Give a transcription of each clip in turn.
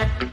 Hello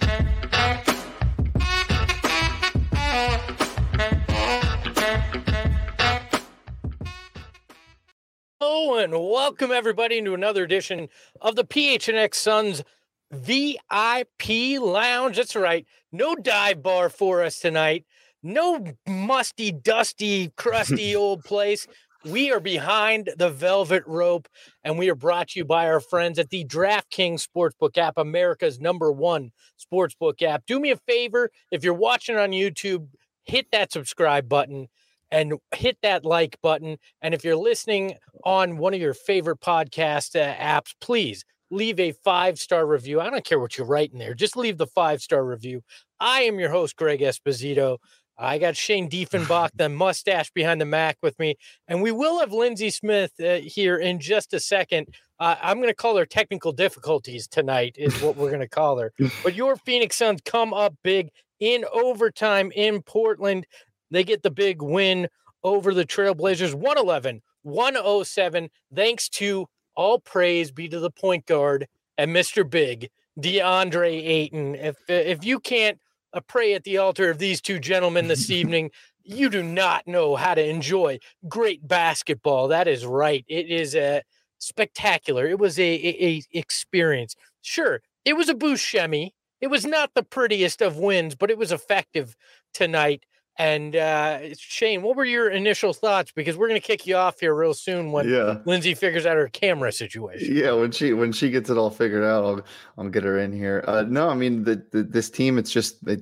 and welcome everybody to another edition of the PHNX Suns VIP Lounge. That's right, no dive bar for us tonight. No musty, dusty, crusty old place. We are behind the velvet rope, and we are brought to you by our friends at the DraftKings Sportsbook app, America's number one sportsbook app. Do me a favor if you're watching on YouTube, hit that subscribe button and hit that like button. And if you're listening on one of your favorite podcast uh, apps, please leave a five star review. I don't care what you write in there, just leave the five star review. I am your host, Greg Esposito. I got Shane Diefenbach, the mustache behind the Mac, with me, and we will have Lindsey Smith uh, here in just a second. Uh, I'm going to call her technical difficulties tonight, is what we're going to call her. But your Phoenix Suns come up big in overtime in Portland. They get the big win over the Trailblazers 111 107. Thanks to all praise be to the point guard and Mr. Big, DeAndre Ayton. If if you can't uh, pray at the altar of these two gentlemen this evening, you do not know how to enjoy great basketball. That is right. It is a spectacular. It was a, a, a experience. Sure, it was a Buscemi. It was not the prettiest of wins, but it was effective tonight. And uh, Shane, what were your initial thoughts? Because we're going to kick you off here real soon when Yeah. Lindsay figures out her camera situation. Yeah, when she when she gets it all figured out, I'll I'll get her in here. Uh, no, I mean the, the this team. It's just it,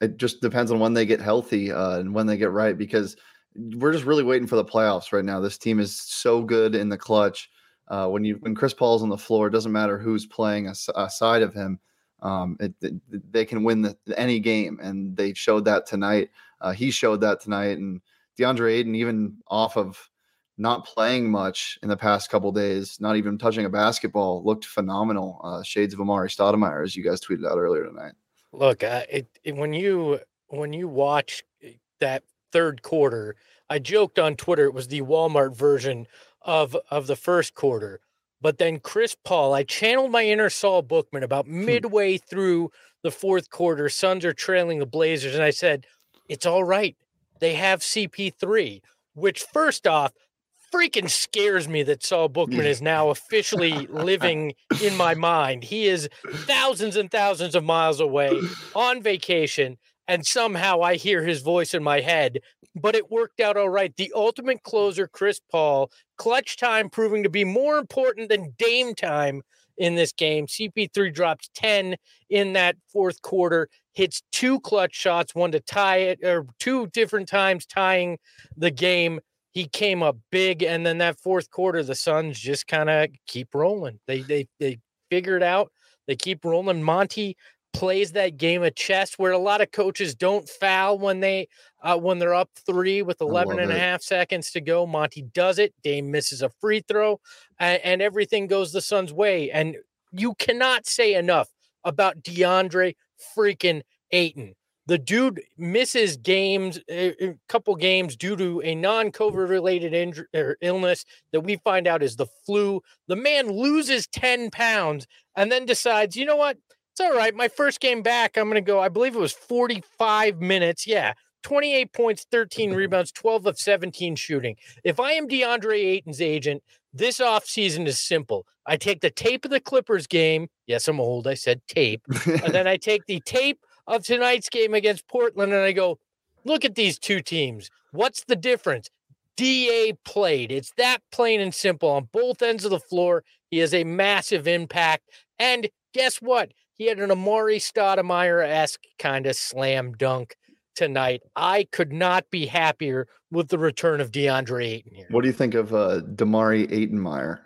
it just depends on when they get healthy uh, and when they get right because we're just really waiting for the playoffs right now. This team is so good in the clutch. Uh, when you when Chris Paul's on the floor, it doesn't matter who's playing as- aside of him. Um, it, it- they can win the, any game, and they showed that tonight. Uh, he showed that tonight, and DeAndre Ayton, even off of not playing much in the past couple days, not even touching a basketball, looked phenomenal. Uh, shades of Amar'e Stoudemire, as you guys tweeted out earlier tonight. Look, uh, it, it, when you when you watch eh, that third quarter, I joked on Twitter it was the Walmart version of of the first quarter. But then Chris Paul, I channeled my inner Saul Bookman about midway through the fourth quarter. Suns are trailing the Blazers, and I said, "It's all right. They have CP3." Which, first off, freaking scares me that Saul Bookman is now officially living in my mind. He is thousands and thousands of miles away on vacation, and somehow I hear his voice in my head. But it worked out all right. The ultimate closer, Chris Paul, clutch time proving to be more important than Dame time in this game. CP3 drops 10 in that fourth quarter, hits two clutch shots, one to tie it, or two different times tying the game. He came up big and then that fourth quarter the suns just kind of keep rolling. They they they figure it out they keep rolling. Monty plays that game of chess where a lot of coaches don't foul when they uh, when they're up three with 11 and a half seconds to go. Monty does it. Dame misses a free throw and, and everything goes the suns way. And you cannot say enough about deandre freaking ayton the dude misses games, a couple games due to a non-COVID related injury or er, illness that we find out is the flu. The man loses 10 pounds and then decides, you know what? It's all right. My first game back, I'm going to go, I believe it was 45 minutes. Yeah. 28 points, 13 rebounds, 12 of 17 shooting. If I am DeAndre Ayton's agent, this offseason is simple. I take the tape of the Clippers game. Yes, I'm old. I said tape. and then I take the tape of tonight's game against Portland and I go, look at these two teams. What's the difference? DA played. It's that plain and simple on both ends of the floor. He has a massive impact. And guess what? He had an Amar'e Stoudemire esque kind of slam dunk tonight. I could not be happier with the return of DeAndre Ayton here. What do you think of uh, Damari Aytonmeyer?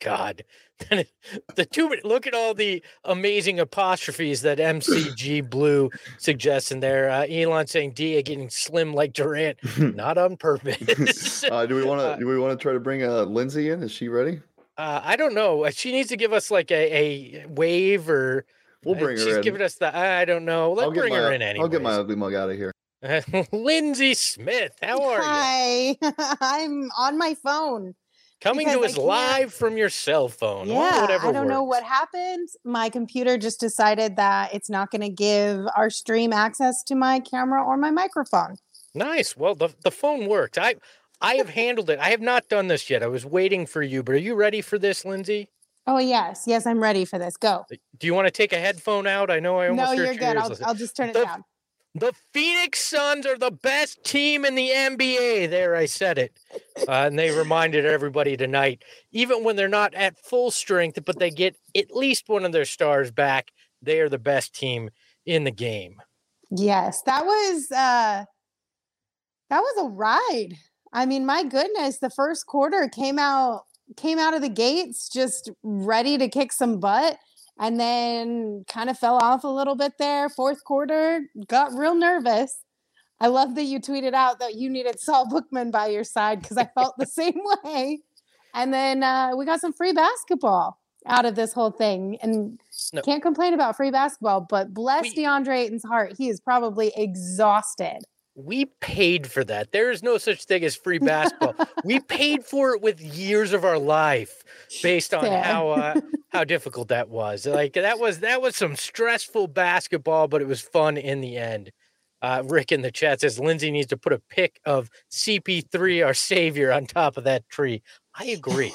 God, the two look at all the amazing apostrophes that MCG Blue suggests in there. Uh, Elon saying DA getting slim like Durant, not on purpose. uh, do we want to? Uh, do we want to try to bring uh, Lindsay in? Is she ready? Uh, I don't know. She needs to give us like a, a wave or. We'll bring her in. She's in. giving us the. I don't know. Let's bring my, her in anyway. I'll get my ugly mug out of here. Lindsay Smith, how are Hi. you? Hi, I'm on my phone. Coming to us live from your cell phone. Yeah, I don't works. know what happened. My computer just decided that it's not going to give our stream access to my camera or my microphone. Nice. Well, the, the phone worked. I I have handled it. I have not done this yet. I was waiting for you, but are you ready for this, Lindsay? Oh yes, yes, I'm ready for this. Go. Do you want to take a headphone out? I know I almost. No, you're good. I'll, I'll, just turn it the, down. The Phoenix Suns are the best team in the NBA. There, I said it. Uh, and they reminded everybody tonight, even when they're not at full strength, but they get at least one of their stars back, they are the best team in the game. Yes, that was uh that was a ride. I mean, my goodness, the first quarter came out came out of the gates just ready to kick some butt and then kind of fell off a little bit there. Fourth quarter, got real nervous. I love that you tweeted out that you needed Saul Bookman by your side because I felt the same way. And then uh, we got some free basketball out of this whole thing. And no. can't complain about free basketball, but bless we, DeAndre Ayton's heart. He is probably exhausted we paid for that. There is no such thing as free basketball. we paid for it with years of our life based on yeah. how uh, how difficult that was. Like that was that was some stressful basketball, but it was fun in the end. Uh, Rick in the chat says Lindsay needs to put a pic of CP3, our savior, on top of that tree. I agree.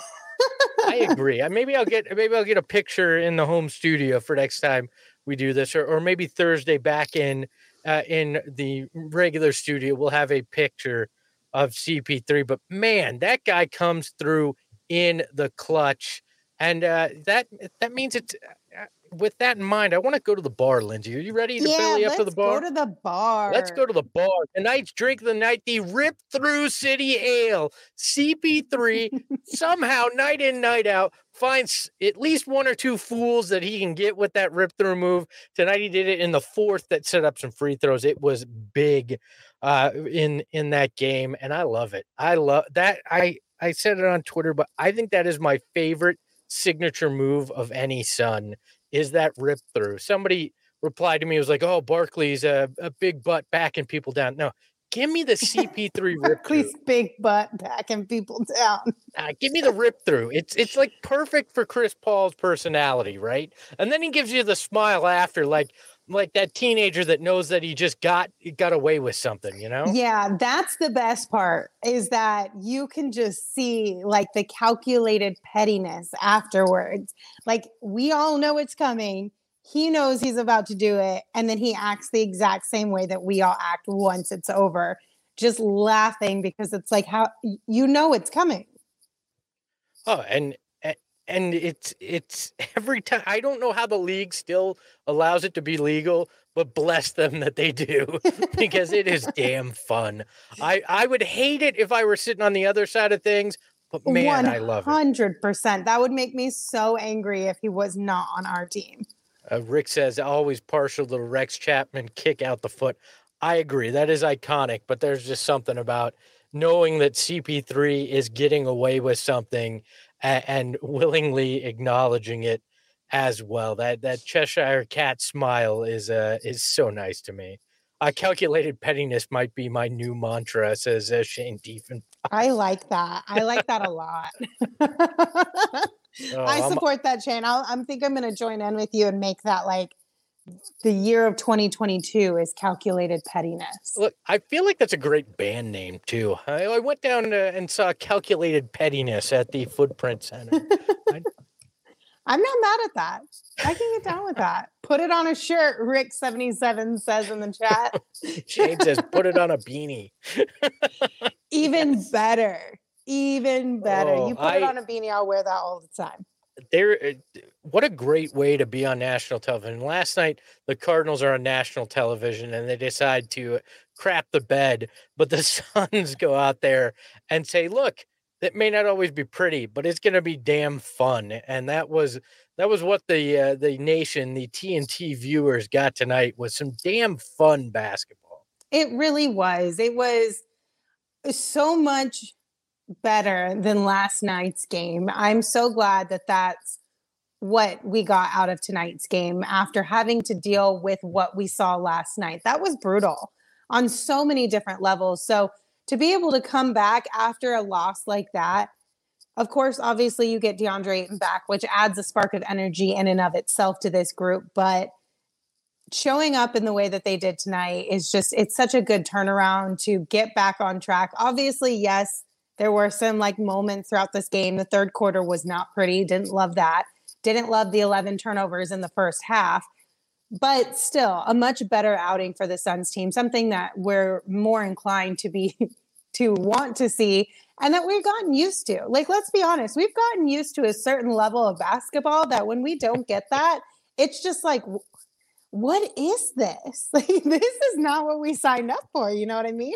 I agree. Maybe I'll get maybe I'll get a picture in the home studio for next time we do this, or or maybe Thursday back in uh, in the regular studio, we'll have a picture of CP3. But man, that guy comes through in the clutch, and uh, that that means it's. Uh, with that in mind, I want to go to the bar, Lindsay. Are you ready to yeah, belly up to the bar? Go to the bar. Let's go to the bar. Tonight's drink of the night, the Rip Through City Ale, CP3. somehow, night in, night out, finds at least one or two fools that he can get with that rip through move. Tonight he did it in the fourth that set up some free throws. It was big uh in in that game and I love it. I love that I I said it on Twitter but I think that is my favorite signature move of any Sun is that rip through. Somebody replied to me was like, "Oh, Barkley's a, a big butt backing people down." No, Give me the CP3 rip through. big butt backing people down. Uh, give me the rip through. It's it's like perfect for Chris Paul's personality, right? And then he gives you the smile after, like like that teenager that knows that he just got got away with something, you know? Yeah, that's the best part is that you can just see like the calculated pettiness afterwards. Like we all know it's coming he knows he's about to do it and then he acts the exact same way that we all act once it's over just laughing because it's like how you know it's coming. Oh and and it's it's every time i don't know how the league still allows it to be legal but bless them that they do because it is damn fun. I i would hate it if i were sitting on the other side of things but man 100%. i love it. 100% that would make me so angry if he was not on our team uh, Rick says always partial to Rex Chapman kick out the foot. I agree. That is iconic, but there's just something about knowing that CP3 is getting away with something and, and willingly acknowledging it as well. That that Cheshire cat smile is uh is so nice to me. Uh, calculated pettiness might be my new mantra, says uh, Shane Deefin. I like that. I like that a lot. Oh, I support I'm, that, Shane. I'll, I'm think I'm going to join in with you and make that like the year of 2022 is calculated pettiness. Look, I feel like that's a great band name too. I, I went down uh, and saw calculated pettiness at the Footprint Center. I, I'm not mad at that. I can get down with that. Put it on a shirt, Rick77 says in the chat. Shane says, put it on a beanie. Even yes. better. Even better. Oh, you put I, it on a beanie, I'll wear that all the time. There, uh, what a great way to be on national television. Last night, the Cardinals are on national television and they decide to crap the bed, but the Suns go out there and say, look, that may not always be pretty, but it's going to be damn fun. And that was that was what the uh, the nation, the TNT viewers got tonight was some damn fun basketball. It really was. It was so much better than last night's game. I'm so glad that that's what we got out of tonight's game after having to deal with what we saw last night. That was brutal on so many different levels. So to be able to come back after a loss like that, of course, obviously you get DeAndre Ayton back, which adds a spark of energy in and of itself to this group. But showing up in the way that they did tonight is just, it's such a good turnaround to get back on track. Obviously, yes, there were some like moments throughout this game. The third quarter was not pretty. Didn't love that. Didn't love the 11 turnovers in the first half but still a much better outing for the Suns team, something that we're more inclined to be to want to see and that we've gotten used to. Like let's be honest, we've gotten used to a certain level of basketball that when we don't get that, it's just like what is this? Like this is not what we signed up for, you know what I mean?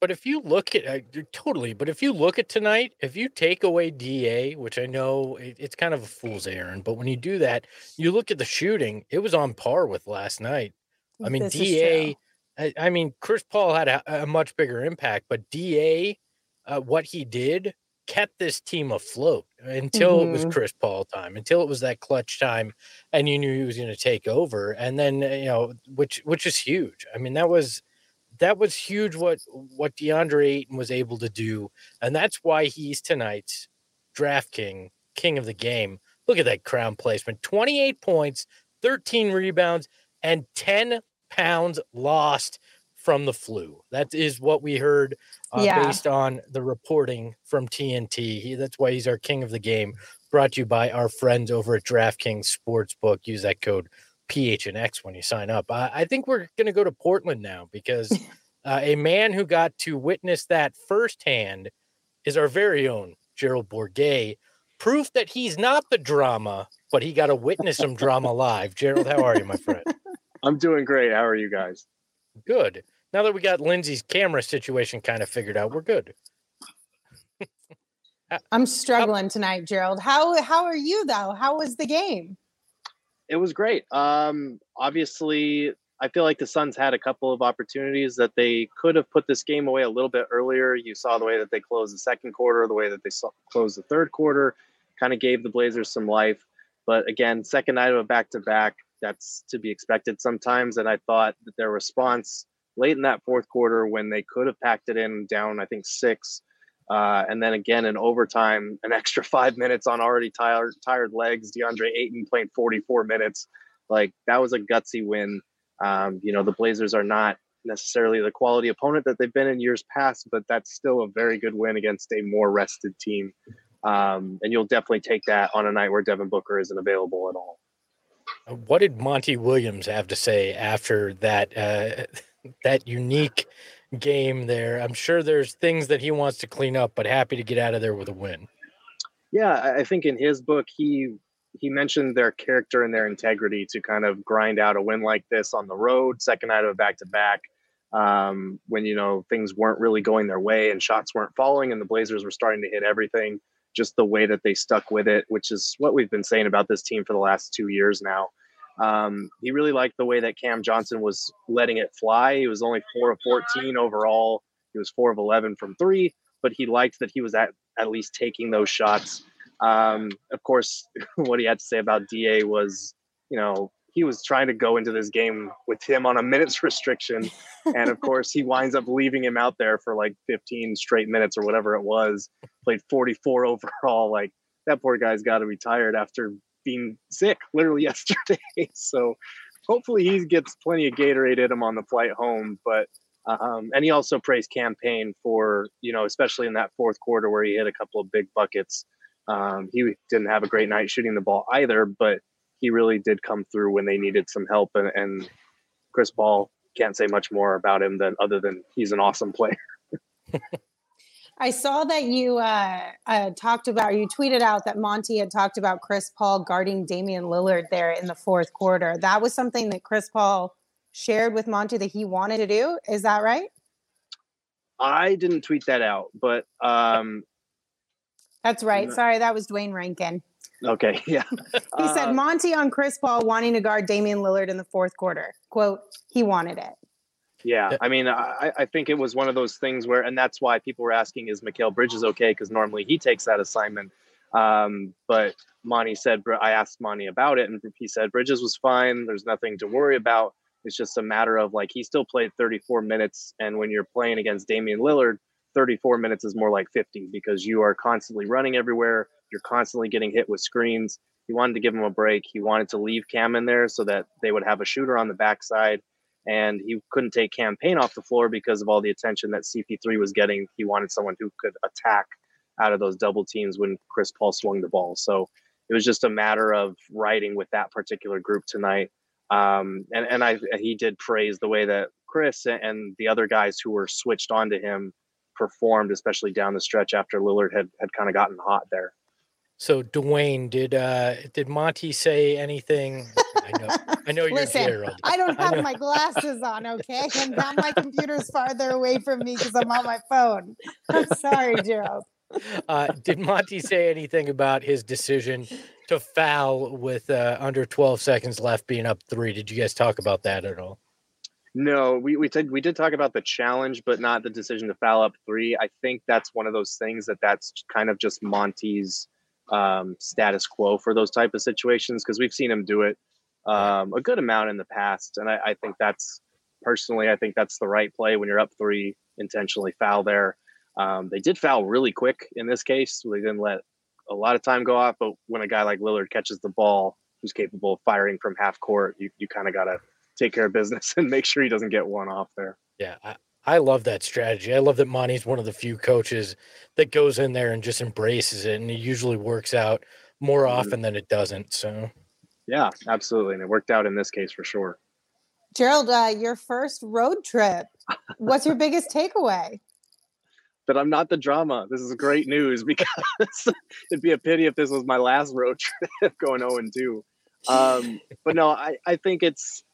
But if you look at uh, totally, but if you look at tonight, if you take away Da, which I know it, it's kind of a fool's errand, but when you do that, you look at the shooting, it was on par with last night. I mean, this Da, I, I, mean, Chris Paul had a, a much bigger impact, but Da, uh, what he did kept this team afloat until mm-hmm. it was mm-hmm. Chris Paul time, until it was that clutch time, and you knew he was going to take over, and then you know, which which is huge. I mean, that was that was huge what what DeAndre Ayton was able to do, and that's why he's tonight's draft king, king of the game. Look at that crown placement: twenty-eight points, thirteen rebounds, and ten pounds lost from the flu. That is what we heard uh, yeah. based on the reporting from TNT. He, that's why he's our king of the game. Brought to you by our friends over at DraftKings Sportsbook. Use that code PHNX when you sign up. I, I think we're going to go to Portland now because uh, a man who got to witness that firsthand is our very own Gerald Bourguet. Proof that he's not the drama, but he got to witness some drama live. Gerald, how are you, my friend? I'm doing great. How are you guys? Good. Now that we got Lindsay's camera situation kind of figured out, we're good. I'm struggling tonight, Gerald. How how are you though? How was the game? It was great. Um, obviously, I feel like the Suns had a couple of opportunities that they could have put this game away a little bit earlier. You saw the way that they closed the second quarter, the way that they closed the third quarter, kind of gave the Blazers some life. But again, second night of a back to back, that's to be expected sometimes. And I thought that their response late in that fourth quarter, when they could have packed it in down, I think six, uh, and then again in overtime, an extra five minutes on already tired tired legs. DeAndre Ayton playing 44 minutes. Like that was a gutsy win. Um, you know, the Blazers are not necessarily the quality opponent that they've been in years past, but that's still a very good win against a more rested team. Um, and you'll definitely take that on a night where Devin Booker isn't available at all. What did Monty Williams have to say after that uh, that unique game there. I'm sure there's things that he wants to clean up, but happy to get out of there with a win. Yeah, I think in his book he he mentioned their character and their integrity to kind of grind out a win like this on the road, second night of a back to back, when you know things weren't really going their way and shots weren't falling and the Blazers were starting to hit everything. Just the way that they stuck with it, which is what we've been saying about this team for the last two years now. Um, he really liked the way that Cam Johnson was letting it fly. He was only four of 14 overall. He was four of 11 from three, but he liked that he was at, at least taking those shots. Um, of course, what he had to say about DA was, you know, he was trying to go into this game with him on a minutes restriction. And of course, he winds up leaving him out there for like 15 straight minutes or whatever it was. Played 44 overall. Like that poor guy's got to be tired after being sick literally yesterday. so hopefully he gets plenty of Gatorade in him on the flight home. But um, and he also praised Cam Payne for you know especially in that fourth quarter where he hit a couple of big buckets. Um, he didn't have a great night shooting the ball either, but he really did come through when they needed some help. And, and Chris Paul can't say much more about him than other than he's an awesome player. I saw that you uh, uh, talked about, you tweeted out that Monty had talked about Chris Paul guarding Damian Lillard there in the fourth quarter. That was something that Chris Paul shared with Monty that he wanted to do. Is that right? I didn't tweet that out, but um, that's right. Sorry, that was Duane Rankin. Okay, yeah. he uh, said Monty on Chris Paul wanting to guard Damian Lillard in the fourth quarter. Quote, he wanted it. Yeah, I mean, I, I think it was one of those things where, and that's why people were asking, is Mikal Bridges okay? Because normally he takes that assignment. Um, but Monty said, I asked Monty about it, and he said Bridges was fine. There's nothing to worry about. It's just a matter of like he still played 34 minutes, and when you're playing against Damian Lillard, 34 minutes is more like 50 because you are constantly running everywhere. You're constantly getting hit with screens. He wanted to give him a break. He wanted to leave Cam in there so that they would have a shooter on the backside and he couldn't take Cam Payne off the floor because of all the attention that CP3 was getting. He wanted someone who could attack out of those double teams when Chris Paul swung the ball. So it was just a matter of riding with that particular group tonight. Um, and and I he did praise the way that Chris and the other guys who were switched onto him performed, especially down the stretch after Lillard had had kind of gotten hot there. So Duane, did uh did Monty say anything? I know, I know you're Listen, Gerald. I don't have I my glasses on, okay? And now my computer's farther away from me because I'm on my phone. I'm sorry, Gerald. Uh, did Monty say anything about his decision to foul with uh, under 12 seconds left, being up three? Did you guys talk about that at all? No, we we did we did talk about the challenge, but not the decision to foul up three. I think that's one of those things that that's kind of just Monty's um, status quo for those type of situations because we've seen him do it um, a good amount in the past, and I, I, think that's personally, I think that's the right play when you're up three, intentionally foul there. Um, they did foul really quick in this case. They didn't let a lot of time go off, but when a guy like Lillard catches the ball, who's capable of firing from half court, you you kind of got to take care of business and make sure he doesn't get one off there. Yeah, I, I love that strategy. I love that Monty's one of the few coaches that goes in there and just embraces it, and it usually works out more mm-hmm. often than it doesn't. So, yeah, absolutely, and it worked out in this case for sure. Gerald, uh, your first road trip. What's your biggest takeaway? That I'm not the drama. This is great news because it'd be a pity if this was my last road trip going 0 and 2. Um, but no, I, I think it's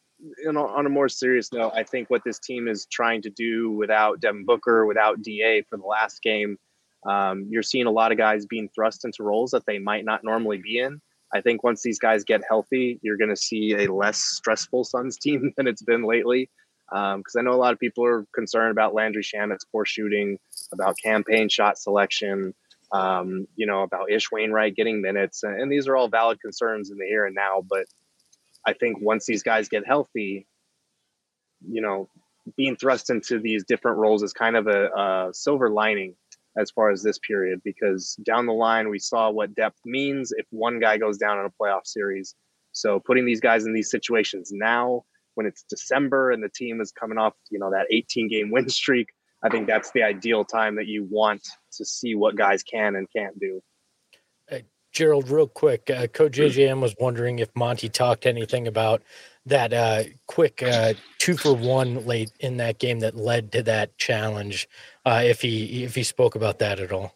you know, on a more serious note, I think what this team is trying to do without Devin Booker, without Da for the last game, um, you're seeing a lot of guys being thrust into roles that they might not normally be in. I think once these guys get healthy, you're going to see a less stressful Suns team than it's been lately. Because um, I know a lot of people are concerned about Landry Shamet's poor shooting, about Cam Payne shot selection, um, you know, about Ish Wainwright getting minutes, and, and these are all valid concerns in the here and now. But I think once these guys get healthy, you know, being thrust into these different roles is kind of a, a, silver lining as far as this period because down the line we saw what depth means if one guy goes down in a playoff series. So putting these guys in these situations now when it's December and the team is coming off, you know, that 18 game win streak, I think that's the ideal time that you want to see what guys can and can't do. Gerald, real quick, uh, Coach JJM was wondering if Monty talked anything about that uh, quick uh, two for one late in that game that led to that challenge. Uh, if he if he spoke about that at all.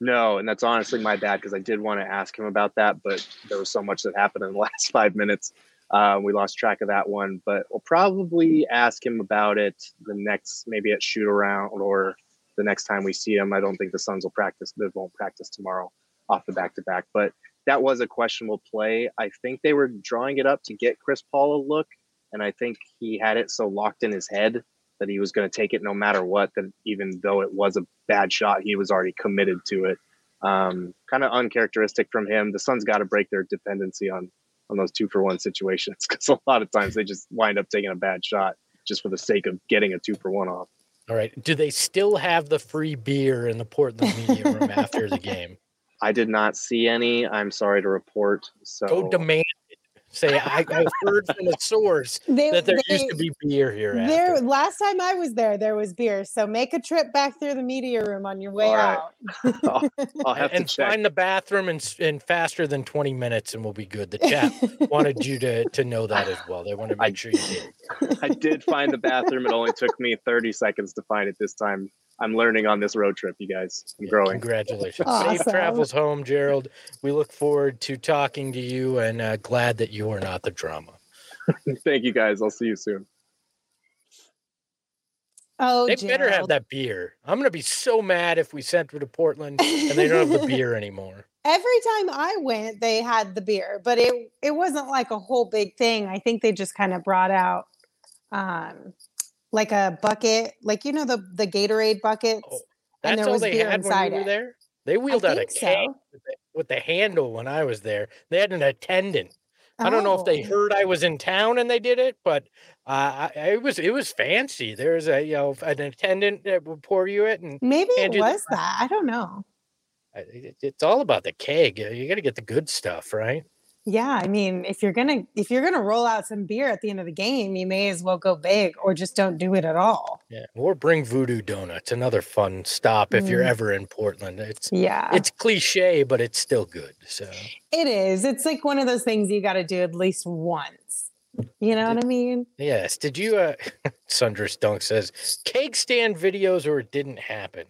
No, and that's honestly my bad because I did want to ask him about that, but there was so much that happened in the last five minutes. Uh, we lost track of that one, but we'll probably ask him about it the next, maybe at shoot around or the next time we see him. I don't think the Suns will practice. They won't practice tomorrow off the back to back. But that was a questionable play. I think they were drawing it up to get Chris Paul a look, and I think he had it so locked in his head that he was going to take it no matter what. That even though it was a bad shot, he was already committed to it. Um, kind of uncharacteristic from him. The Suns got to break their dependency on on those two for one situations because a lot of times they just wind up taking a bad shot just for the sake of getting a two for one off. All right. Do they still have the free beer in the Portland media room after the game? I did not see any. I'm sorry to report. So go demand it. Say, I, I heard from a source They- that there they- used to be beer here. There, after. last time I was there, there was beer. So make a trip back through the media room on your way All right. out. I'll, I'll have and to check. find the bathroom in, in faster than 20 minutes and we'll be good. The chat wanted you to, to know that as well. They want to I- make sure you did. I did find the bathroom. It only took me 30 seconds to find it this time. I'm learning on this road trip, you guys. I'm growing. Congratulations. Awesome. Safe travels home, Gerald. We look forward to talking to you and uh, glad that you are not the drama. Thank you guys. I'll see you soon. Oh, They better have that beer. I'm going to be so mad if we sent her to Portland and they don't have the beer anymore. Every time I went, they had the beer, but it it wasn't like a whole big thing. I think they just kind of brought out um like a bucket, like you know the the Gatorade buckets. Oh, And there all was they beer had when inside we were it. there. They wheeled out a keg so. with, the, with the handle when I was there. They had an attendant. I don't know if they Oh. heard I was in town and they did it, but uh, I, it was it was fancy. There's a you know an attendant that would pour you it, and Maybe it you the was that. I don't know. It's all about the keg. You got to get the good stuff, right? Yeah, I mean, if you're gonna if you're gonna roll out some beer at the end of the game, you may as well go big or just don't do it at all. Yeah, or bring Voodoo Donuts. Another fun stop if you're Mm. ever in Portland. It's Yeah, it's cliche, but it's still good. So it is. It's like one of those things you got to do at least once. You know what I mean? yes. Did you? uh Sundress Dunk says cake stand videos or it didn't happen.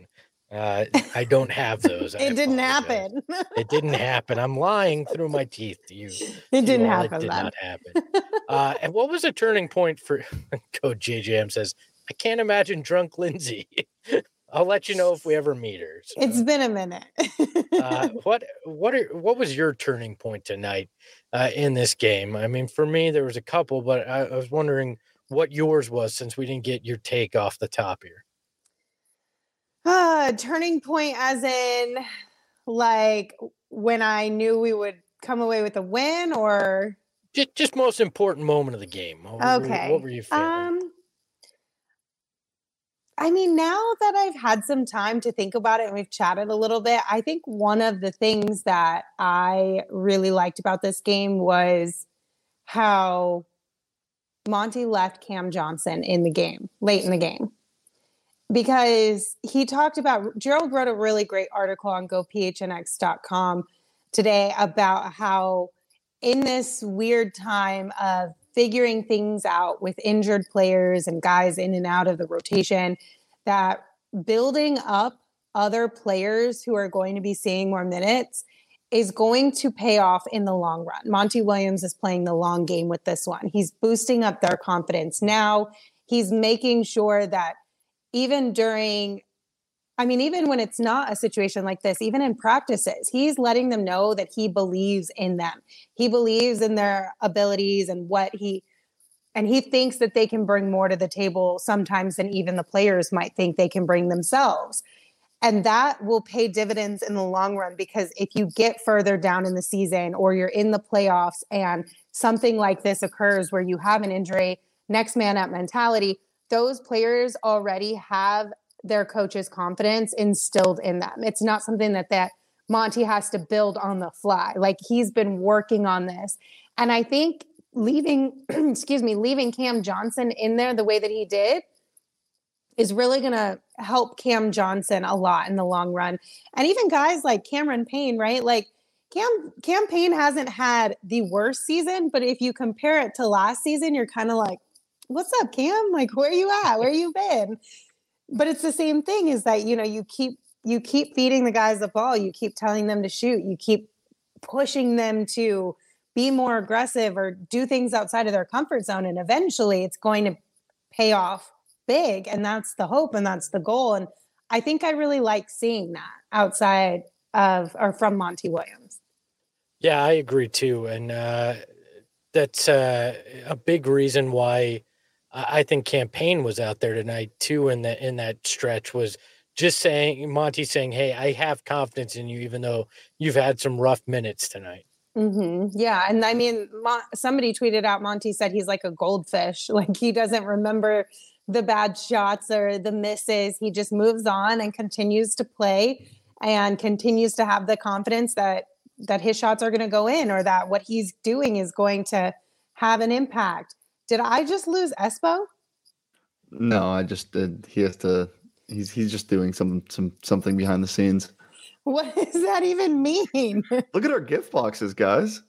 Uh, I don't have those. It didn't happen. It didn't happen. I'm lying through my teeth to you. it didn't you happen. It did then. not happen. Uh, and what was the turning point for Coach JJM says, I can't imagine drunk Lindsay. I'll let you know if we ever meet her. So, It's been a minute. uh, what what are what was your turning point tonight uh, in this game? I mean, for me, there was a couple, but I, I was wondering what yours was since we didn't get your take off the top here. Uh, turning point, as in, like when I knew we would come away with a win, or Just, just most important moment of the game. What were- Okay. what were you feeling? Um, I mean, now that I've had some time to think about it and we've chatted a little bit, I think one of the things that I really liked about this game was how Monty left Cam Johnson in the game, late in the game. Because he talked about, Gerald wrote a really great article on gophnx.com today about how in this weird time of figuring things out with injured players and guys in and out of the rotation that building up other players who are going to be seeing more minutes is going to pay off in the long run. Monty Williams is playing the long game with this one. He's boosting up their confidence. Now he's making sure that even during I mean, even when it's not a situation like this, even in practices, he's letting them know that he believes in them. He believes in their abilities and what he, and he thinks that they can bring more to the table sometimes than even the players might think they can bring themselves. And that will pay dividends in the long run because if you get further down in the season or you're in the playoffs and something like this occurs where you have an injury, next man up mentality, those players already have their coach's confidence instilled in them. It's not something that that Monty has to build on the fly. Like he's been working on this. And I think leaving excuse me, leaving Cam Johnson in there the way that he did is really going to help Cam Johnson a lot in the long run. And even guys like Cameron Payne, right? Like Cam Cam Payne hasn't had the worst season, but if you compare it to last season, you're kind of like, "What's up, Cam? Like where are you at? Where you been?" but it's the same thing is that you know you keep you keep feeding the guys the ball you keep telling them to shoot you keep pushing them to be more aggressive or do things outside of their comfort zone and eventually it's going to pay off big and that's the hope and that's the goal and i think i really like seeing that outside of or from monty williams Yeah, I agree too, and uh, that's uh, a big reason why I think Cam Payne was out there tonight too. In that in that stretch was just saying Monty saying, "Hey, I have confidence in you, even though you've had some rough minutes tonight." hmm Yeah, and I mean, somebody tweeted out Monty said he's like a goldfish. Like he doesn't remember the bad shots or the misses. He just moves on and continues to play and continues to have the confidence that that his shots are going to go in or that what he's doing is going to have an impact. Did I just lose Espo? No, I just did. He has to. He's he's just doing some some something behind the scenes. What does that even mean? Look at our gift boxes, guys.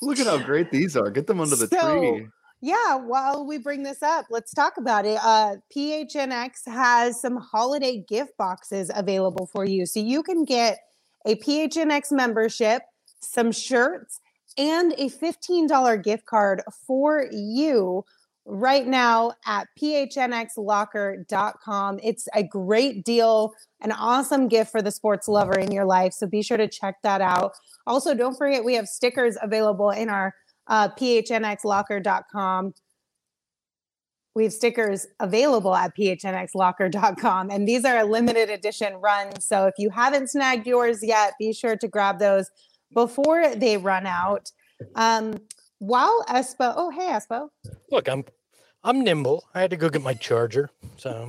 Look at how great these are. Get them under the So, tree. Yeah, while we bring this up, let's talk about it. Uh, PHNX has some holiday gift boxes available for you. So you can get a PHNX membership, some shirts, and a $15 gift card for you right now at phnxlocker.com. It's a great deal, an awesome gift for the sports lover in your life. So be sure to check that out. Also, don't forget we have stickers available in our uh, phnxlocker.com. We have stickers available at phnxlocker.com, and these are a limited edition run. So if you haven't snagged yours yet, be sure to grab those before they run out. Um, while Espo, oh hey Espo, Look, I'm I'm nimble. I had to go get my charger. So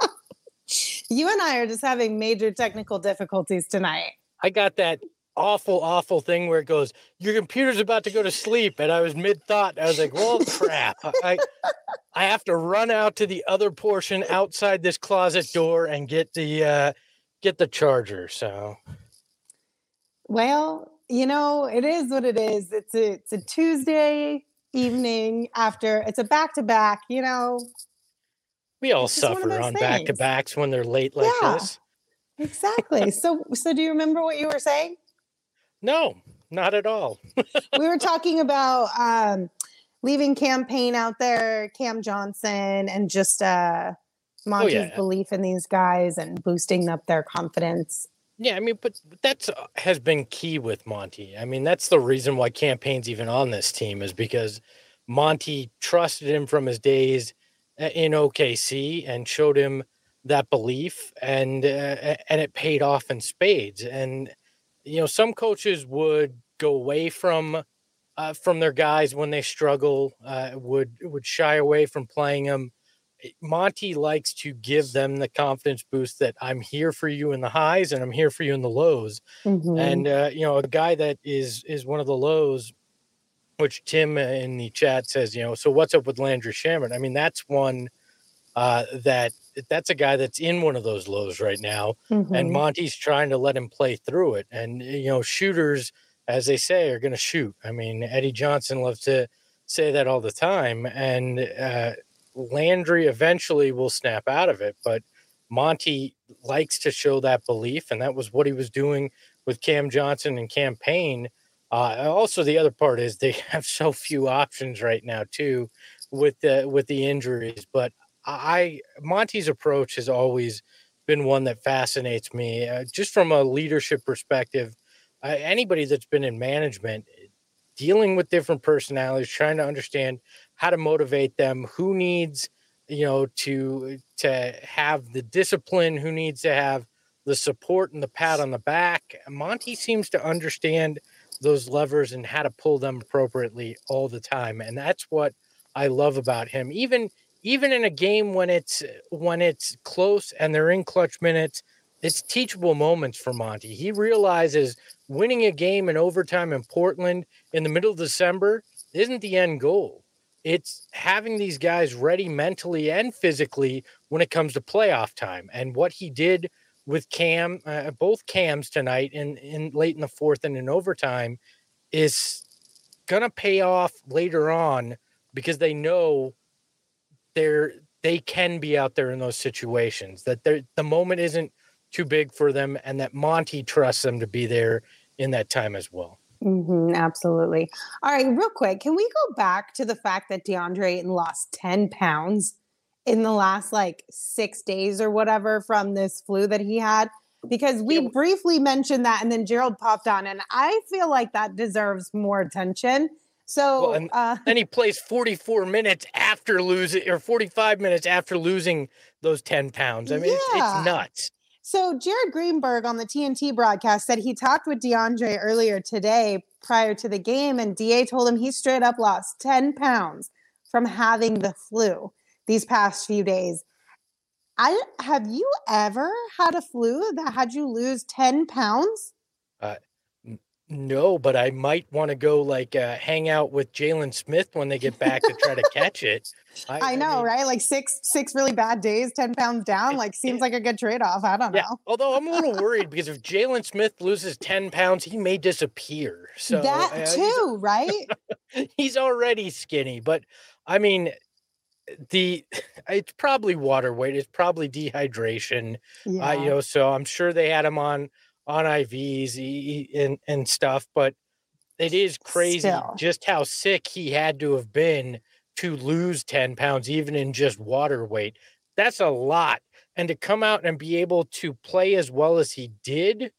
you and I are just having major technical difficulties tonight. I got that awful, awful thing where it goes, Your computer's about to go to sleep. And I was mid thought. I was like, Well, crap. I I have to run out to the other portion outside this closet door and get the uh get the charger. So Well, you know, it is what it is. It's a it's a Tuesday evening after it's a back to back, you know. we all It's just one of suffer on back to backs when they're late like Yeah. this. Exactly. so so do you remember what you were saying? No, not at all. we were talking about um leaving Cam Payne out there, Cam Johnson, and just uh Monty's yeah. belief in these guys and boosting up their confidence. Yeah, I mean, but that's uh, has been key with Monty. I mean, that's the reason why Cam Payne's even on this team is because Monty trusted him from his days uh, in OKC and showed him that belief, and uh, and it paid off in spades. And you know, some coaches would go away from uh, from their guys when they struggle, uh, would would shy away from playing them. Monty likes to give them the confidence boost that I'm here for you in the highs and I'm here for you in the lows. Mhm. And uh, you know, a guy that is is one of the lows, which Tim in the chat says, you know, so what's up with Landry Shamrock? I mean, that's one uh, that that's a guy that's in one of those lows right now, and Mhm. Monty's trying to let him play through it. And you know, shooters, as they say, are going to shoot. I mean, Eddie Johnson loves to say that all the time, and uh, Landry eventually will snap out of it, but Monty likes to show that belief, and that was what he was doing with Cam Johnson and Cam Payne. Uh, also, the other part is they have so few options right now too, with the with the injuries. But I Monty's approach has always been one that fascinates me, uh, just from a leadership perspective. Uh, anybody that's been in management, dealing with different personalities, trying to understand how to motivate them, who needs you know to to have the discipline, who needs to have the support and the pat on the back. Monty seems to understand those levers and how to pull them appropriately all the time, and that's what I love about him. Even even in a game when it's when it's close and they're in clutch minutes, it's teachable moments for Monty. He realizes winning a game in overtime in Portland in the middle of December isn't the end goal. It's having these guys ready mentally and physically when it comes to playoff time. And what he did with Cam, uh, both Cams tonight in, in late in the fourth and in overtime is to pay off later on because they know they're they can be out there in those situations that the moment isn't too big for them and that Monty trusts them to be there in that time as well. Mhm, absolutely. All right, real quick, can we go back to the fact that DeAndre Ayton lost 10 pounds in the last like six days or whatever from this flu that he had? Because we Yeah. briefly mentioned that and then Gerald popped on, and I feel like that deserves more attention. So, Well, and- uh, Then he plays 44 minutes after losing or 45 minutes after losing those 10 pounds. I mean, it's, it's nuts. So Jared Greenberg on the TNT broadcast said he talked with DeAndre earlier today prior to the game, and DA told him he straight up lost 10 pounds from having the flu these past few days. I have you ever had a flu that had you lose 10 pounds? Uh, no, but I might want to go like uh, hang out with Jalen Smith when they get back to try to catch it. I, I know, I mean, right? Like six six really bad days, ten pounds down. Like seems like a good trade off. I don't yeah, know. Although I'm a little worried because if Jalen Smith loses ten pounds, he may disappear. So that uh, too, right? he's already skinny, but I mean, the it's probably water weight. It's probably dehydration. Yeah. Uh, you know, so I'm sure they had him on on IVs and and stuff, but it is crazy Still. just how sick he had to have been to lose 10 pounds, even in just water weight. That's a lot. And to come out and be able to play as well as he did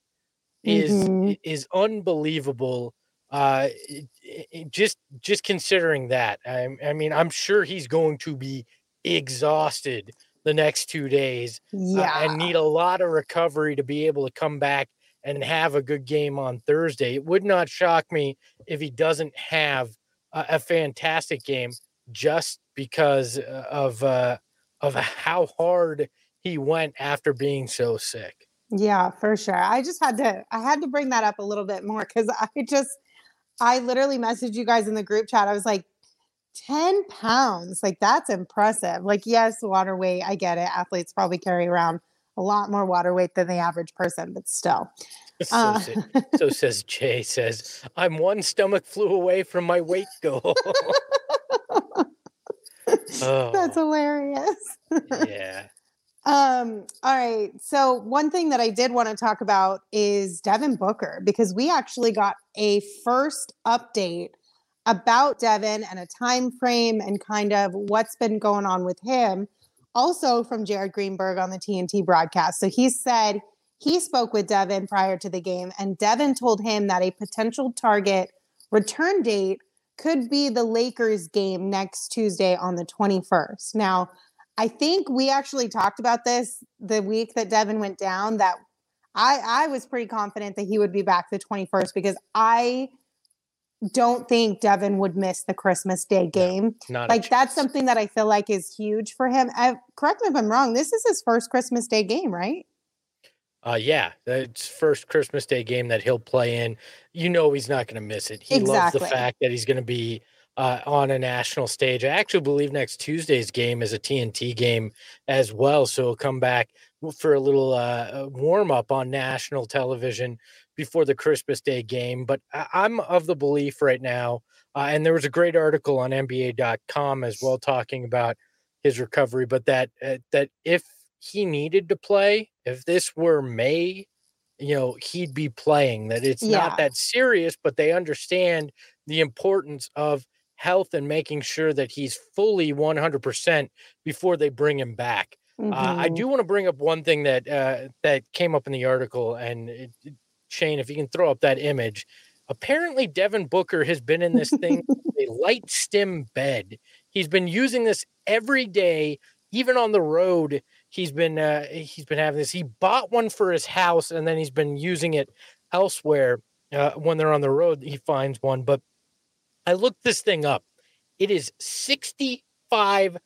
is mm-hmm. is unbelievable. Uh, it, it, just just considering that, I, I mean, I'm sure he's going to be exhausted the next two days yeah. uh, and need a lot of recovery to be able to come back and have a good game on Thursday. It would not shock me if he doesn't have a, a fantastic game just because uh, of uh, of how hard he went after being so sick. Yeah, for sure. I just had to I had to bring that up a little bit more cuz I just I literally messaged you guys in the group chat. I was like 10 pounds. Like that's impressive. Like yes, water weight, I get it. Athletes probably carry around a lot more water weight than the average person, but still. So, uh, so says Jay says, I'm one stomach flu away from my weight goal. oh. That's hilarious. yeah. Um, all right. So one thing that I did want to talk about is Devin Booker because we actually got a first update about Devin and a time frame and kind of what's been going on with him also from Jared Greenberg on the TNT broadcast. So he said he spoke with Devin prior to the game, and Devin told him that a potential target return date could be the Lakers game next Tuesday on the 21st. Now, I think we actually talked about this the week that Devin went down that I I was pretty confident that he would be back the 21st because I don't think Devin would miss the Christmas Day game. No, like that's something that I feel like is huge for him. I, correct me if I'm wrong. This is his first Christmas Day game, right? Uh yeah, it's first Christmas Day game that he'll play in. You know he's not going to miss it. He exactly. loves the fact that he's going to be uh, on a national stage. I actually believe next Tuesday's game is a TNT game as well, so he'll come back for a little uh, warm up on national television before the Christmas Day game. But I'm of the belief right now, uh, and there was a great article on NBA.com as well talking about his recovery, but that uh, that if he needed to play, if this were May, you know, he'd be playing. That it's yeah. not that serious, but they understand the importance of health and making sure that he's fully 100% before they bring him back. Mm-hmm. Uh, I mm-hmm. do want to bring up one thing that uh, that came up in the article, and it, Shane, if you can throw up that image. Apparently, Devin Booker has been in this thing, a LightStim bed. He's been using this every day, even on the road. He's been uh, he's been having this. He bought one for his house, and then he's been using it elsewhere. Uh, when they're on the road, he finds one. But I looked this thing up. It is sixty five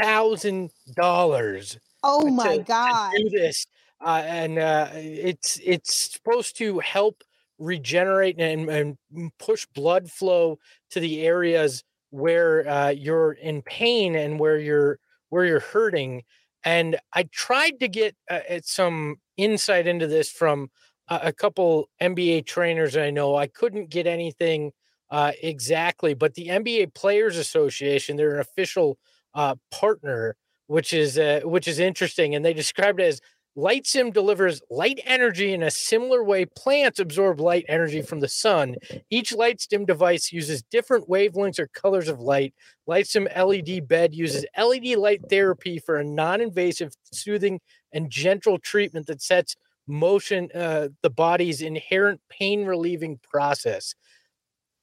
thousand dollars. Oh my to, god! To do this uh, and uh, it's it's supposed to help regenerate and, and push blood flow to the areas where uh, you're in pain and where you're where you're hurting. And I tried to get uh, some insight into this from a, a couple NBA trainers I know. I couldn't get anything uh, exactly, but the NBA Players Association, they're an official uh, partner, which is which is interesting, and they described it as LightStim delivers light energy in a similar way plants absorb light energy from the sun. Each LightStim device uses different wavelengths or colors of light. LightStim LED bed uses LED light therapy for a non-invasive, soothing, and gentle treatment that sets motion uh, the body's inherent pain relieving process.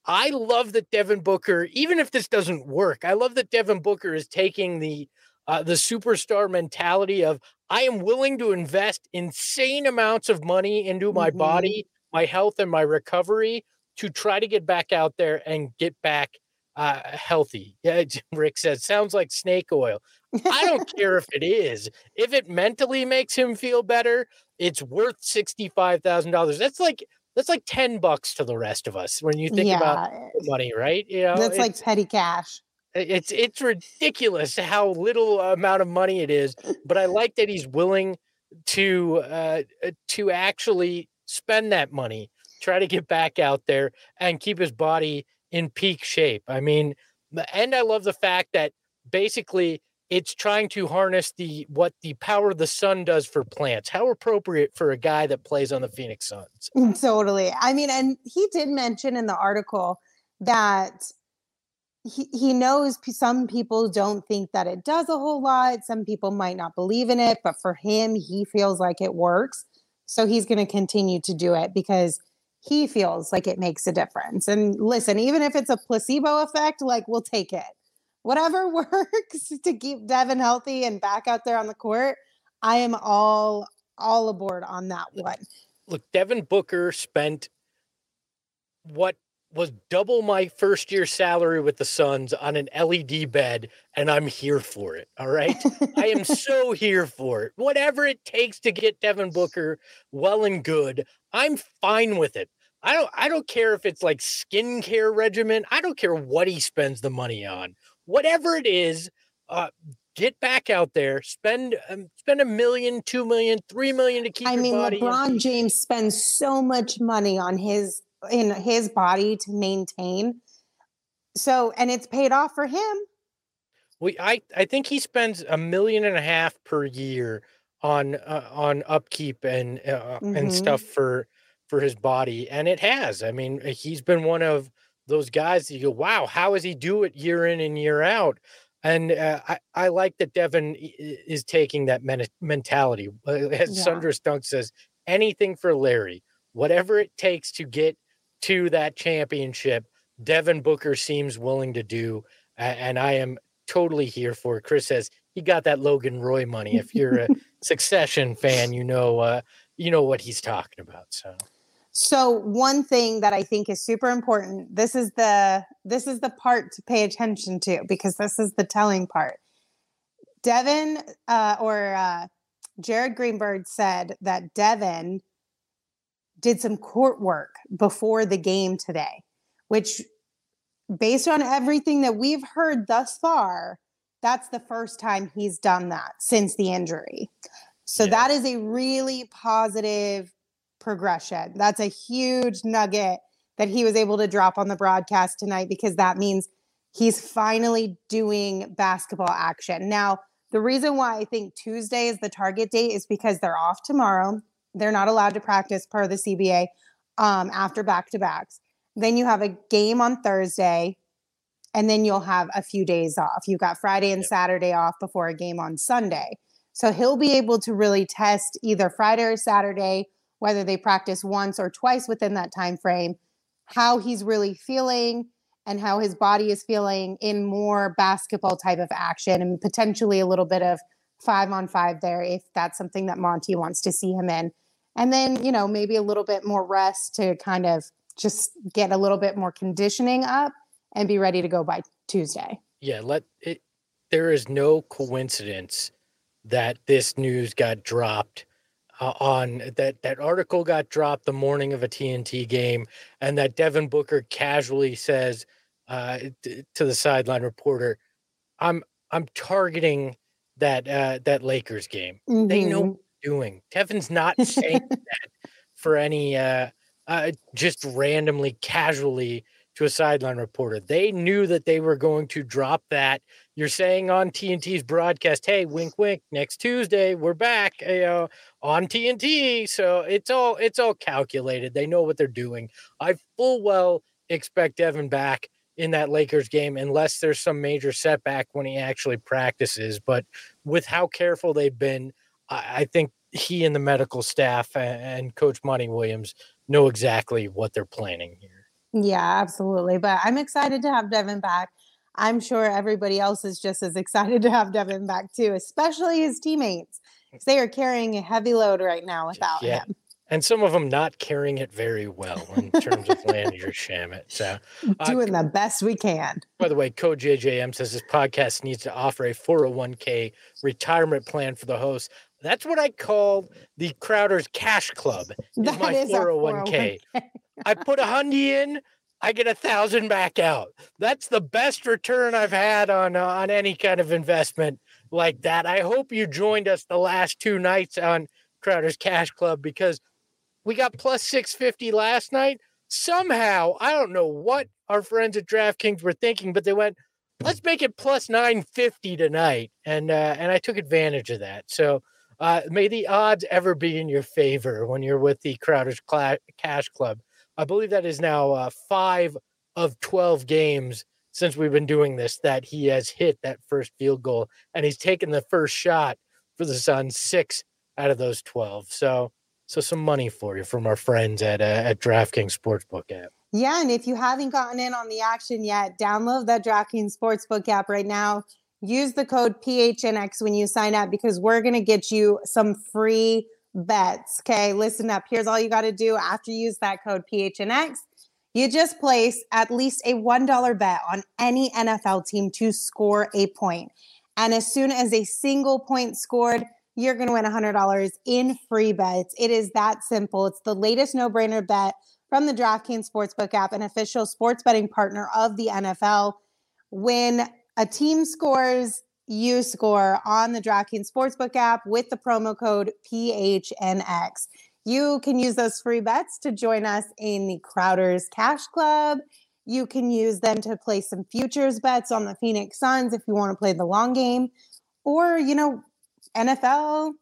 I love that Devin Booker, even if this doesn't work, I love that Devin Booker is taking the uh, the superstar mentality of I am willing to invest insane amounts of money into my mm-hmm. body, my health, and my recovery to try to get back out there and get back uh, healthy. Yeah, Rick says sounds like snake oil. I don't care if it is. If it mentally makes him feel better, it's worth sixty five thousand dollars. That's like that's like ten bucks to the rest of us when you think yeah. about money, right? You know, that's like petty cash. It's it's ridiculous how little amount of money it is, but I like that he's willing to uh, uh to actually spend that money, try to get back out there and keep his body in peak shape. I mean, and I love the fact that basically it's trying to harness the what the power of the sun does for plants. How appropriate for a guy that plays on the Phoenix Suns. Mm, totally. I mean, and he did mention in the article that he, he knows some people don't think that it does a whole lot. Some people might not believe in it, but for him, he feels like it works. So he's going to continue to do it because he feels like it makes a difference. And listen, even if it's a placebo effect, like we'll take it. Whatever works to keep Devin healthy and back out there on the court, I am all all aboard on that one. Look, Devin Booker spent what was double my first year salary with the Suns on an LED bed, and I'm here for it. All right. I am so here for it. Whatever it takes to get Devin Booker well and good, I'm fine with it. I don't I don't care if it's like skincare regimen. I don't care what he spends the money on. Whatever it is, uh, get back out there, spend um, spend a million, two million, three million to keep. I mean, LeBron James spends so much money on his in his body to maintain. So, and it's paid off for him. We, I, I think he spends a million and a half per year on uh, on upkeep and uh, mm-hmm. and stuff for for his body, and it has. I mean, he's been one of those guys that you go, wow, how does he do it year in and year out? And uh, I, I like that Devin is taking that men- mentality. Uh, as yeah. Sandra Stunk says, anything for Larry, whatever it takes to get to that championship, Devin Booker seems willing to do. And I am totally here for it. Chris says he got that Logan Roy money. If you're a succession fan, you know uh, you know what he's talking about. So so one thing that I think is super important, this is the this is the part to pay attention to because this is the telling part. Devin uh, or uh, Jared Greenberg said that Devin did some court work before the game today, which, based on everything that we've heard thus far, that's the first time he's done that since the injury. So yeah. that is a really positive progression. That's a huge nugget that he was able to drop on the broadcast tonight because that means he's finally doing basketball action. Now, the reason why I think Tuesday is the target date is because they're off tomorrow. They're not allowed to practice per the CBA um, after back to backs. Then you have a game on Thursday, and then you'll have a few days off. You've got Friday and yep. Saturday off before a game on Sunday. So he'll be able to really test either Friday or Saturday, whether they practice once or twice within that time frame, how he's really feeling and how his body is feeling in more basketball type of action and potentially a little bit of five on five there if that's something that Monty wants to see him in. And then, you know, maybe a little bit more rest to kind of just get a little bit more conditioning up and be ready to go by Tuesday. Yeah, let it there is no coincidence that this news got dropped uh, on that that article got dropped the morning of a TNT game and that Devin Booker casually says uh, to the sideline reporter, "I'm I'm targeting that uh, that Lakers game. Mm-hmm. They know mm-hmm. what they're doing. Devin's not saying that for any uh, uh, just randomly, casually to a sideline reporter. They knew that they were going to drop that. You're saying on TNT's broadcast, "Hey, wink, wink. Next Tuesday, we're back you know, on TNT." So it's all it's all calculated. They know what they're doing. I full well expect Devin back in that Lakers game unless there's some major setback when he actually practices. But with how careful they've been, I, I think he and the medical staff and, and Coach Monty Williams know exactly what they're planning here. Yeah, absolutely. But I'm excited to have Devin back. I'm sure everybody else is just as excited to have Devin back too, especially his teammates. Hmm. They are carrying a heavy load right now without yeah. him. And some of them not carrying it very well in terms of Landry Shamet. So, uh, doing the best we can. By the way, Coach JJM says this podcast needs to offer a 401k retirement plan for the host. That's what I call the Crowder's Cash Club. Is that my is 401k. 401k. I put a hundred in, I get a thousand back out. That's the best return I've had on uh, on any kind of investment like that. I hope you joined us the last two nights on Crowder's Cash Club because we got plus 650 last night. Somehow, I don't know what our friends at DraftKings were thinking, but they went, let's make it plus 950 tonight. And uh, and I took advantage of that. So uh, may the odds ever be in your favor when you're with the Crowder's Cla- Cash Club. I believe that is now uh, five of 12 games since we've been doing this that he has hit that first field goal and he's taken the first shot for the Suns six out of those 12. So so some money for you from our friends at uh, at DraftKings Sportsbook app. Yeah, and if you haven't gotten in on the action yet, download that DraftKings Sportsbook app right now. Use the code PHNX when you sign up because we're going to get you some free bets. Okay, listen up. Here's all you got to do after you use that code PHNX. You just place at least a $1 bet on any NFL team to score a point. And as soon as a single point scored, you're going to win $100 in free bets. It is that simple. It's the latest no brainer bet from the DraftKings Sportsbook app, an official sports betting partner of the NFL. When a team scores, you score on the DraftKings Sportsbook app with the promo code PHNX. You can use those free bets to join us in the Crowder's Cash Club. You can use them to play some futures bets on the Phoenix Suns if you want to play the long game. Or, you know, NFL,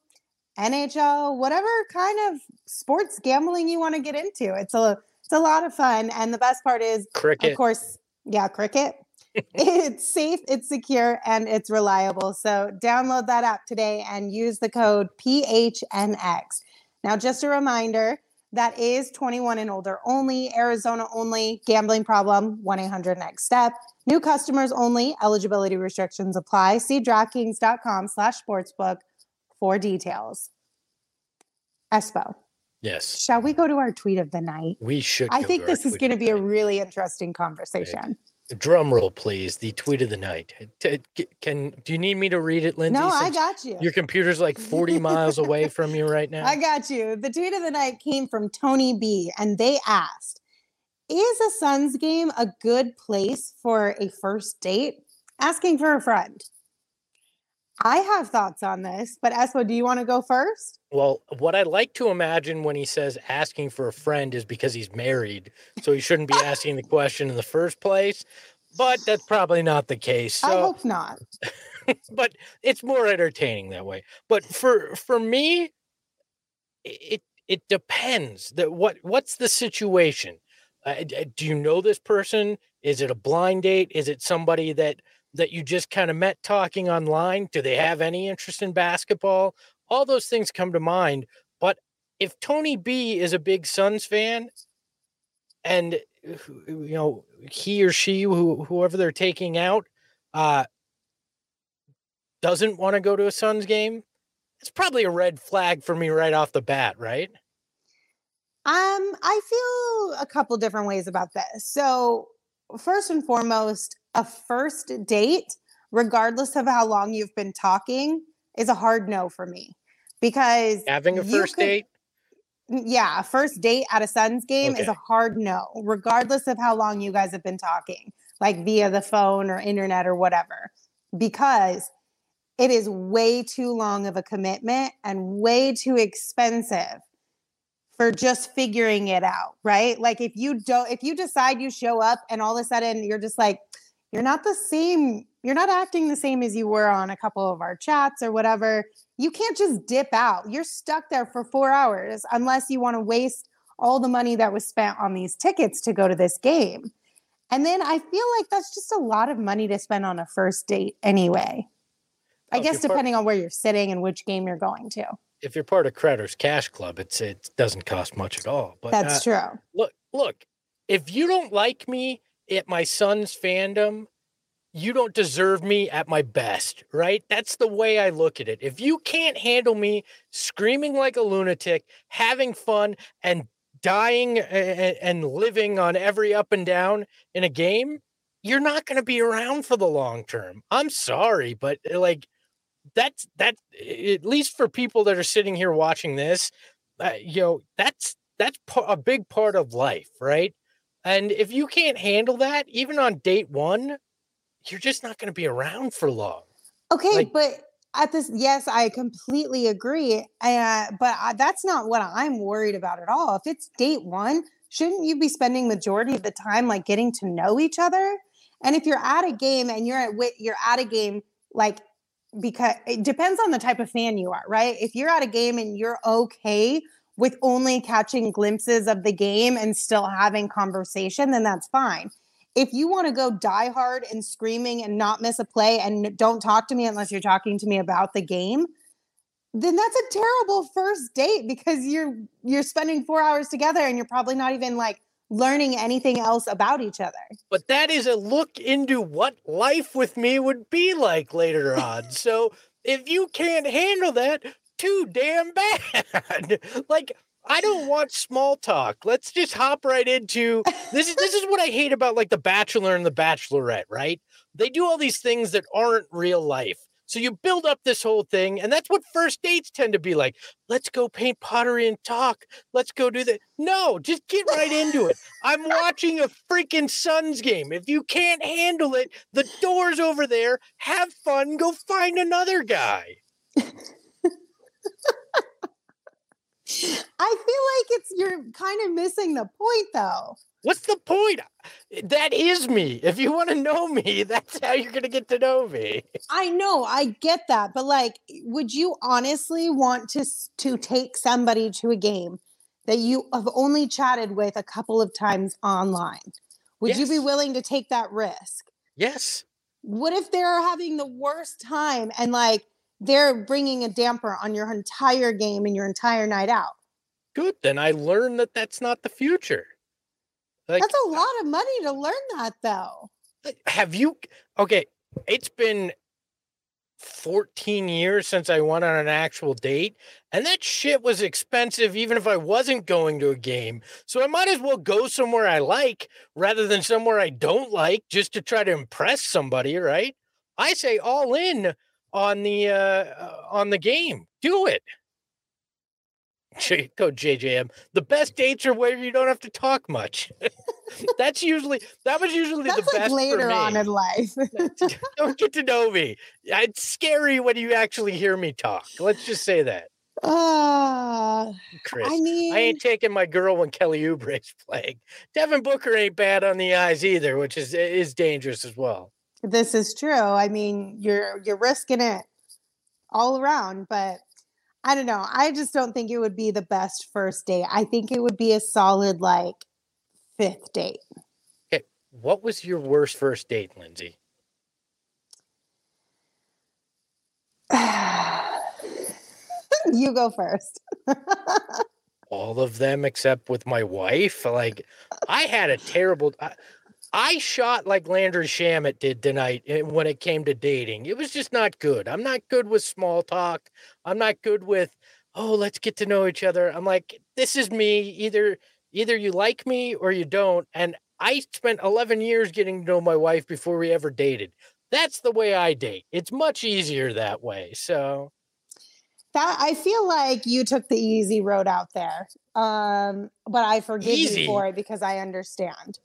NHL, whatever kind of sports gambling you want to get into. It's a it's a lot of fun, and the best part is cricket. Of course, yeah, cricket. it's safe, it's secure, and it's reliable. So download that app today and use the code PHNX. Now, just a reminder that is 21 and older only, Arizona only, gambling problem, 1 800 next step. New customers only, eligibility restrictions apply. See DraftKings.com slash sportsbook for details. Espo. Yes. Shall we go to our tweet of the night? We should. I think this is going to be a really interesting conversation. Drum roll, please. The tweet of the night. Can do you need me to read it, Lindsay? No, I got you. Your computer's like 40 miles away from you right now. I got you. The tweet of the night came from Tony B, and they asked, "Is a Suns game a good place for a first date?" Asking for a friend. I have thoughts on this, but Espo, do you want to go first? Well, what I like to imagine when he says asking for a friend is because he's married, so he shouldn't be asking the question in the first place. But that's probably not the case. So, I hope not. but it's more entertaining that way. But for for me, it it depends. That what what's the situation? Uh, do you know this person? Is it a blind date? Is it somebody that that you just kind of met talking online? Do they have any interest in basketball? All those things come to mind. But if Tony B is a big Suns fan and you know he or she who, whoever they're taking out uh doesn't want to go to a Suns game, it's probably a red flag for me right off the bat, right? Um, I feel a couple different ways about this. So, first and foremost, a first date, regardless of how long you've been talking, is a hard no for me because having a first could, date. Yeah, a first date at a Suns game okay. is a hard no, regardless of how long you guys have been talking, like via the phone or internet or whatever, because it is way too long of a commitment and way too expensive for just figuring it out, right? Like if you don't, if you decide you show up and all of a sudden you're just like, you're not the same you're not acting the same as you were on a couple of our chats or whatever you can't just dip out. You're stuck there for 4 hours unless you want to waste all the money that was spent on these tickets to go to this game. And then i feel like that's just a lot of money to spend on a first date anyway. I oh, guess depending on where you're sitting and which game you're going to if you're part of Crowder's Cash Club, it's it doesn't cost much at all. But that's uh, true. Look, look. If you don't like me at my Suns fandom, you don't deserve me at my best, right? That's the way I look at it. If you can't handle me screaming like a lunatic, having fun, and dying and, living on every up and down in a game, you're not going to be around for the long term. I'm sorry, but like that's that at least for people that are sitting here watching this, uh, you know, that's that's a big part of life, right? And if you can't handle that, even on date one, you're just not going to be around for long. Okay, like, but at this, yes, I completely agree. Uh, but I, that's not what I'm worried about at all. If it's date one, shouldn't you be spending majority of the time like getting to know each other? And if you're at a game and you're at you're at a game like because it depends on the type of fan you are, right? If you're at a game and you're okay with only catching glimpses of the game and still having conversation, then that's fine. If you want to go die hard and screaming and not miss a play and don't talk to me unless you're talking to me about the game, then that's a terrible first date because you're you're spending 4 hours together and you're probably not even like learning anything else about each other. But that is a look into what life with me would be like later on. so if you can't handle that, too damn bad. like I don't want small talk. Let's just hop right into this is this is what I hate about like the bachelor and the bachelorette, right? They do all these things that aren't real life. So you build up this whole thing, and that's what first dates tend to be like. Let's go paint pottery and talk. Let's go do that. No, just get right into it. I'm watching a freaking Suns game. If you can't handle it, the door's over there. Have fun. Go find another guy. I feel like it's you're kind of missing the point though. What's the point? That is me. If you want to know me, that's how you're going to get to know me. I know, I get that, but like would you honestly want to to take somebody to a game that you have only chatted with a couple of times online? Would yes. you be willing to take that risk? Yes. What if they're having the worst time and like they're bringing a damper on your entire game and your entire night out. Good. Then I learned that that's not the future. Like, that's a lot of money to learn that, though. Have you? Okay, it's been 14 years since I went on an actual date, and that shit was expensive even if I wasn't going to a game. So I might as well go somewhere I like rather than somewhere I don't like just to try to impress somebody, right? I say all in on the uh, uh, on the game. Do it. Go JJM. The best dates are where you don't have to talk much. That's usually that was usually That's the like best later on in life. don't get to know me. It's scary when you actually hear me talk. Let's just say that. Uh, Chris, I mean, I ain't taking my girl when Kelly Oubre's playing. Devin Booker ain't bad on the eyes either, which is is dangerous as well. This is true. I mean, you're you're risking it all around, but I don't know. I just don't think it would be the best first date. I think it would be a solid like fifth date. Okay. What was your worst first date, Lindsay? you go first. All of them except with my wife. Like I had a terrible I, I shot like Landry Shamet did tonight eh, when it came to dating. It was just not good. I'm not good with small talk. I'm not good with, oh, let's get to know each other. I'm like, this is me. Either either you like me or you don't. And I spent 11 years getting to know my wife before we ever dated. That's the way I date. It's much easier that way. So that I feel like you took the easy road out there. Um, but I forgive easy. you for it because I understand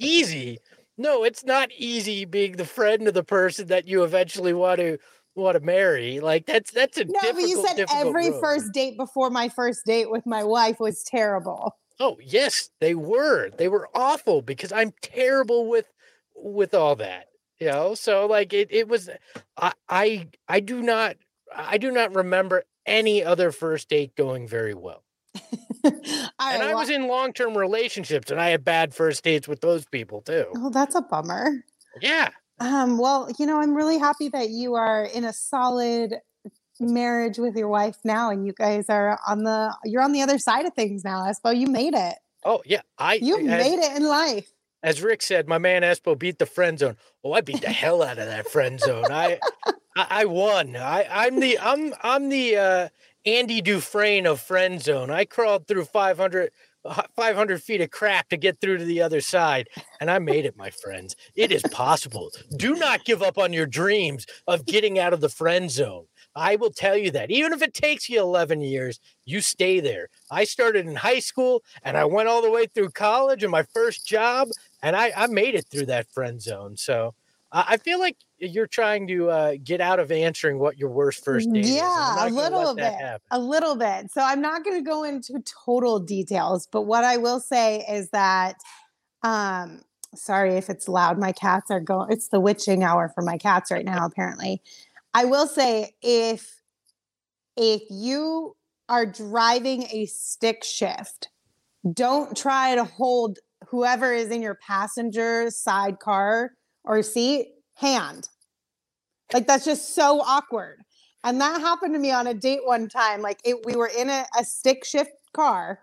easy. No, it's not easy being the friend of the person that you eventually want to want to marry. Like that's that's a no. But you said every road. first date before my first date with my wife was terrible. Oh yes, they were. They were awful because I'm terrible with with all that. You know, so like it it was. I I I do not I do not remember any other first date going very well. and I was in long term relationships and I had bad first dates with those people too. Oh, that's a bummer. Yeah. Um, well, you know, I'm really happy that you are in a solid marriage with your wife now and you guys are on the you're on the other side of things now, Espo. You made it. Oh yeah. I you made it in life. as Rick said, my man Espo beat the friend zone. Oh, I beat the hell out of that friend zone. I, I, I won. I, I'm the I'm I'm the uh, Andy Dufresne of friend zone. I crawled through 500, uh, 500 feet of crap to get through to the other side, and I made it, my friends. It is possible. Do not give up on your dreams of getting out of the friend zone. I will tell you that. Even if it takes you 11 years, you stay there. I started in high school and I went all the way through college and my first job, and I, I made it through that friend zone. So I feel like you're trying to uh, get out of answering what your worst first date yeah, a little bit. A little bit. So I'm not going to go into total details, but what I will say is that um sorry if it's loud my cats are going it's the witching hour for my cats right now apparently I will say if if you are driving a stick shift, don't try to hold whoever is in your passenger side car or seat hand. Like that's just so awkward. And that happened to me on a date one time. Like it, we were in a, a stick shift car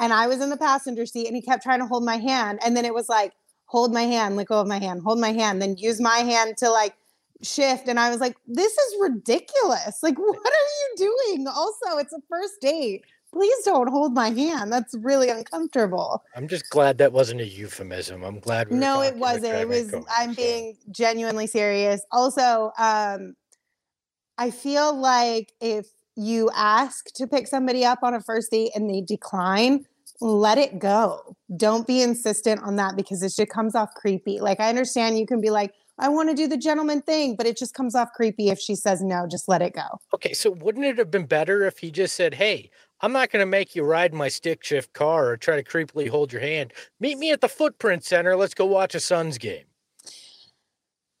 and I was in the passenger seat and he kept trying to hold my hand. And then it was like, hold my hand, let go of my hand, hold my hand, then use my hand to like shift and I was like, this is ridiculous. Like, what are you doing? Also, it's a first date. Please don't hold my hand. That's really uncomfortable. I'm just glad that wasn't a euphemism. I'm glad. We no, it wasn't. It was. I'm being genuinely serious. Also, um, I feel like if you ask to pick somebody up on a first date and they decline, let it go. Don't be insistent on that because it just comes off creepy. Like I understand you can be like, I want to do the gentleman thing, but it just comes off creepy if she says no, just let it go. Okay, so wouldn't it have been better if he just said, "Hey, I'm not going to make you ride my stick shift car or try to creepily hold your hand. Meet me at the Footprint Center. Let's go watch a Suns game."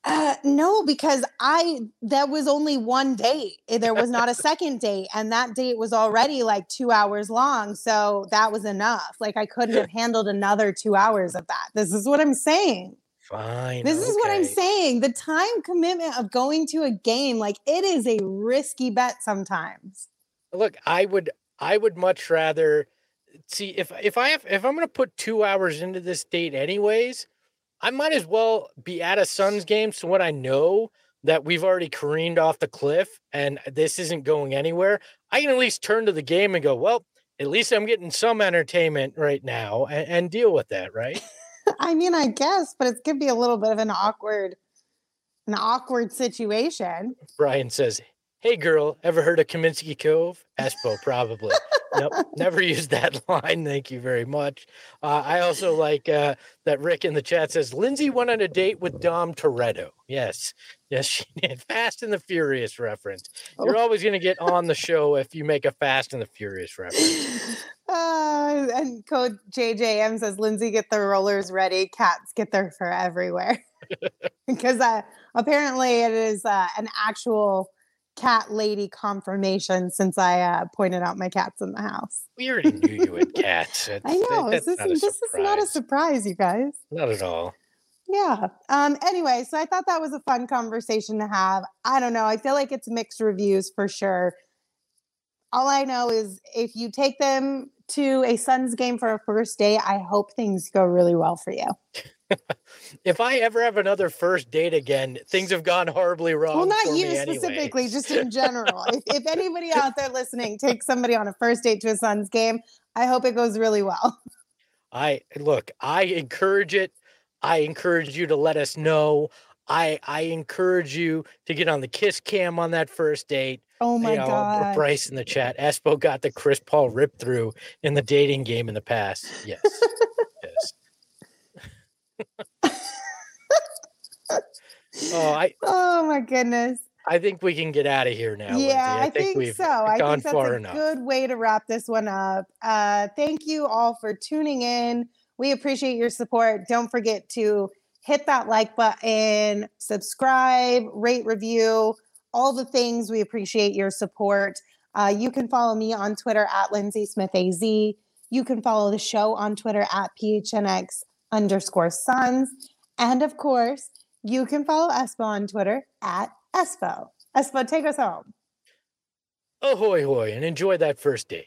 Uh, no, because I that was only one date. Eh, there was not a second date, and that date was already like two hours long. So that was enough. Like I couldn't have handled another two hours of that. This is what I'm saying. Fine. This okay. is what I'm saying. The time commitment of going to a game, like it is a risky bet sometimes. Look, I would I would much rather see if if I have if I'm gonna put two hours into this date anyways, I might as well be at a Suns game so when I know that we've already careened off the cliff and this isn't going anywhere, I can at least turn to the game and go, well, at least I'm getting some entertainment right now and, and deal with that, right? I mean, I guess, but it could be a little bit of an awkward, an awkward situation. Brian says, "Hey, girl, ever heard of Kaminsky Cove?" Espo, probably. nope, never used that line. Thank you very much. Uh, I also like uh, that Rick in the chat says Lindsay went on a date with Dom Toretto. Yes, yes, she did. Fast and the Furious reference. You're oh. always going to get on the show if you make a Fast and the Furious reference. Uh, and Coach JJM says Lindsay get the rollers ready. Cats get their fur everywhere because uh, apparently it is uh, an actual cat lady confirmation since I uh, pointed out my cats in the house. We already knew you had cats. I know. This, is, this is not a surprise, you guys. Not at all. Yeah. Um, anyway, so I thought that was a fun conversation to have. I don't know. I feel like it's mixed reviews for sure. All I know is if you take them to a Suns game for a first date, I hope things go really well for you. if I ever have another first date again, things have gone horribly wrong. Well, not you specifically, anyway. just in general. if, if anybody out there listening takes somebody on a first date to a Suns game, I hope it goes really well. I look, I encourage it. I encourage you to let us know. I I encourage you to get on the kiss cam on that first date. Oh my you know, god! Bryce in the chat. Espo got the Chris Paul rip through in the dating game in the past. Yes. oh, I. Oh my goodness. I think we can get out of here now. Yeah, I, I, think, think so. I think that's a enough. good way to wrap this one up. Uh, thank you all for tuning in. We appreciate your support. Don't forget to hit that like button, subscribe, rate, review all the things. We appreciate your support. Uh, you can follow me on Twitter at Lindsay Smith AZ. You can follow the show on Twitter at PHNX underscore Suns. And of course, you can follow Espo on Twitter at Espo. Espo, take us home. Ahoy, hoy, and enjoy that first date.